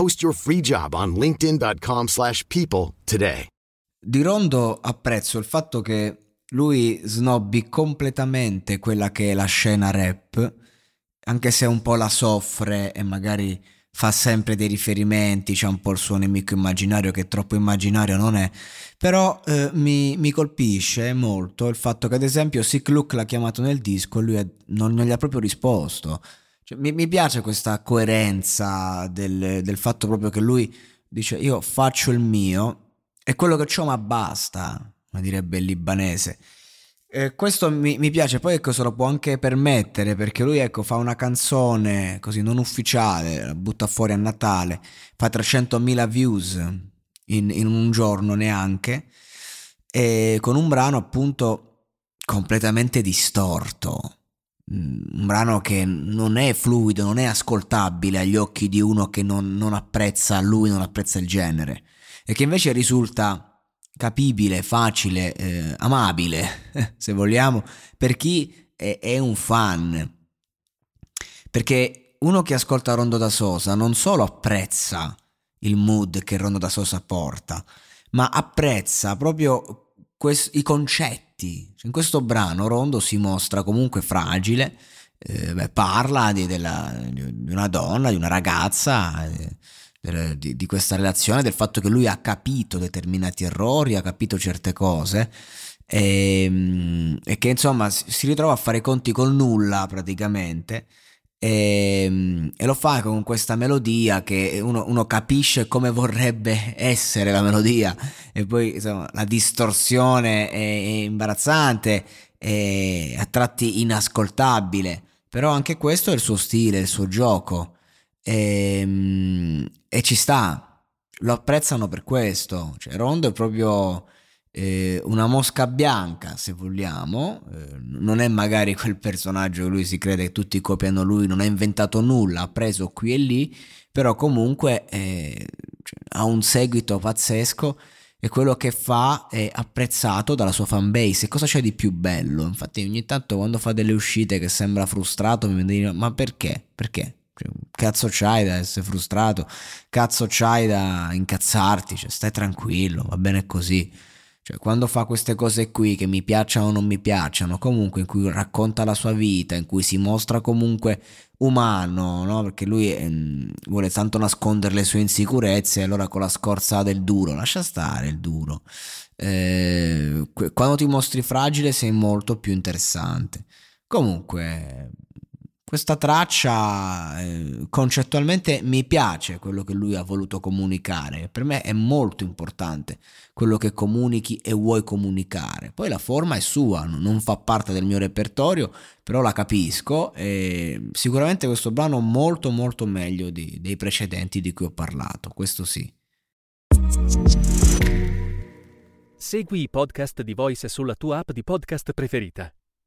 Post your free job on linkedin.com/people slash people today. Di Rondo apprezzo il fatto che lui snobbi completamente quella che è la scena rap, anche se un po' la soffre e magari fa sempre dei riferimenti, c'è un po' il suo nemico immaginario che troppo immaginario non è, però eh, mi, mi, colpisce molto il fatto che ad esempio Sick Luke l'ha chiamato nel disco e lui è, non, non, gli ha proprio risposto. Cioè, mi, mi, piace questa coerenza del, del fatto proprio che lui dice io faccio il mio e quello che ho ma basta, come direbbe il libanese. Eh, questo mi, mi, piace, poi ecco se lo può anche permettere perché lui ecco fa una canzone così non ufficiale, la butta fuori a Natale, fa 300.000 views in, in un giorno neanche, e con un brano appunto completamente distorto, un brano che non è fluido, non è ascoltabile agli occhi di uno che non, non apprezza lui, non apprezza il genere, e che invece risulta capibile, facile, eh, amabile, se vogliamo, per chi è, è, un fan. Perché uno che ascolta Rondo da Sosa non solo apprezza il mood che Rondo da Sosa porta, ma apprezza proprio quest- i concetti. In questo brano Rondo si mostra comunque fragile, eh, beh, parla di, della, di, una donna, di una ragazza. Eh, di, di, questa relazione, del fatto che lui ha capito determinati errori, ha capito certe cose e, ehm, e che insomma si ritrova a fare conti col nulla praticamente. E, ehm, e, lo fa con questa melodia che uno, uno, capisce come vorrebbe essere la melodia. E poi insomma, la distorsione è, è imbarazzante è a tratti inascoltabile. Però anche questo è il suo stile, il suo gioco. E, ehm, e ci sta, lo apprezzano per questo. Cioè, Rondo è proprio eh, una mosca bianca, se vogliamo, eh, non è magari quel personaggio che lui si crede che tutti copiano lui, non ha inventato nulla, ha preso qui e lì, però comunque eh, cioè, ha un seguito pazzesco e quello che fa è apprezzato dalla sua fanbase. E cosa c'è di più bello? Infatti ogni tanto quando fa delle uscite che sembra frustrato mi viene a dire ma perché? Perché? Cioè, cazzo c'hai da essere frustrato? Cazzo c'hai da incazzarti? Cioè, stai tranquillo, va bene così. Cioè, quando fa queste cose qui che mi piacciono o non mi piacciono, comunque in cui racconta la sua vita, in cui si mostra comunque umano, no? Perché lui eh, vuole tanto nascondere le sue insicurezze, allora con la scorza del duro, lascia stare il duro. Eh, quando ti mostri fragile sei molto più interessante. Comunque, questa traccia eh, concettualmente mi piace quello che lui ha voluto comunicare. Per me è molto importante quello che comunichi e vuoi comunicare. Poi la forma è sua, non fa parte del mio repertorio, però la capisco e sicuramente questo brano molto molto meglio di, dei precedenti di cui ho parlato, questo sì. Segui i podcast di Voice sulla tua app di podcast preferita.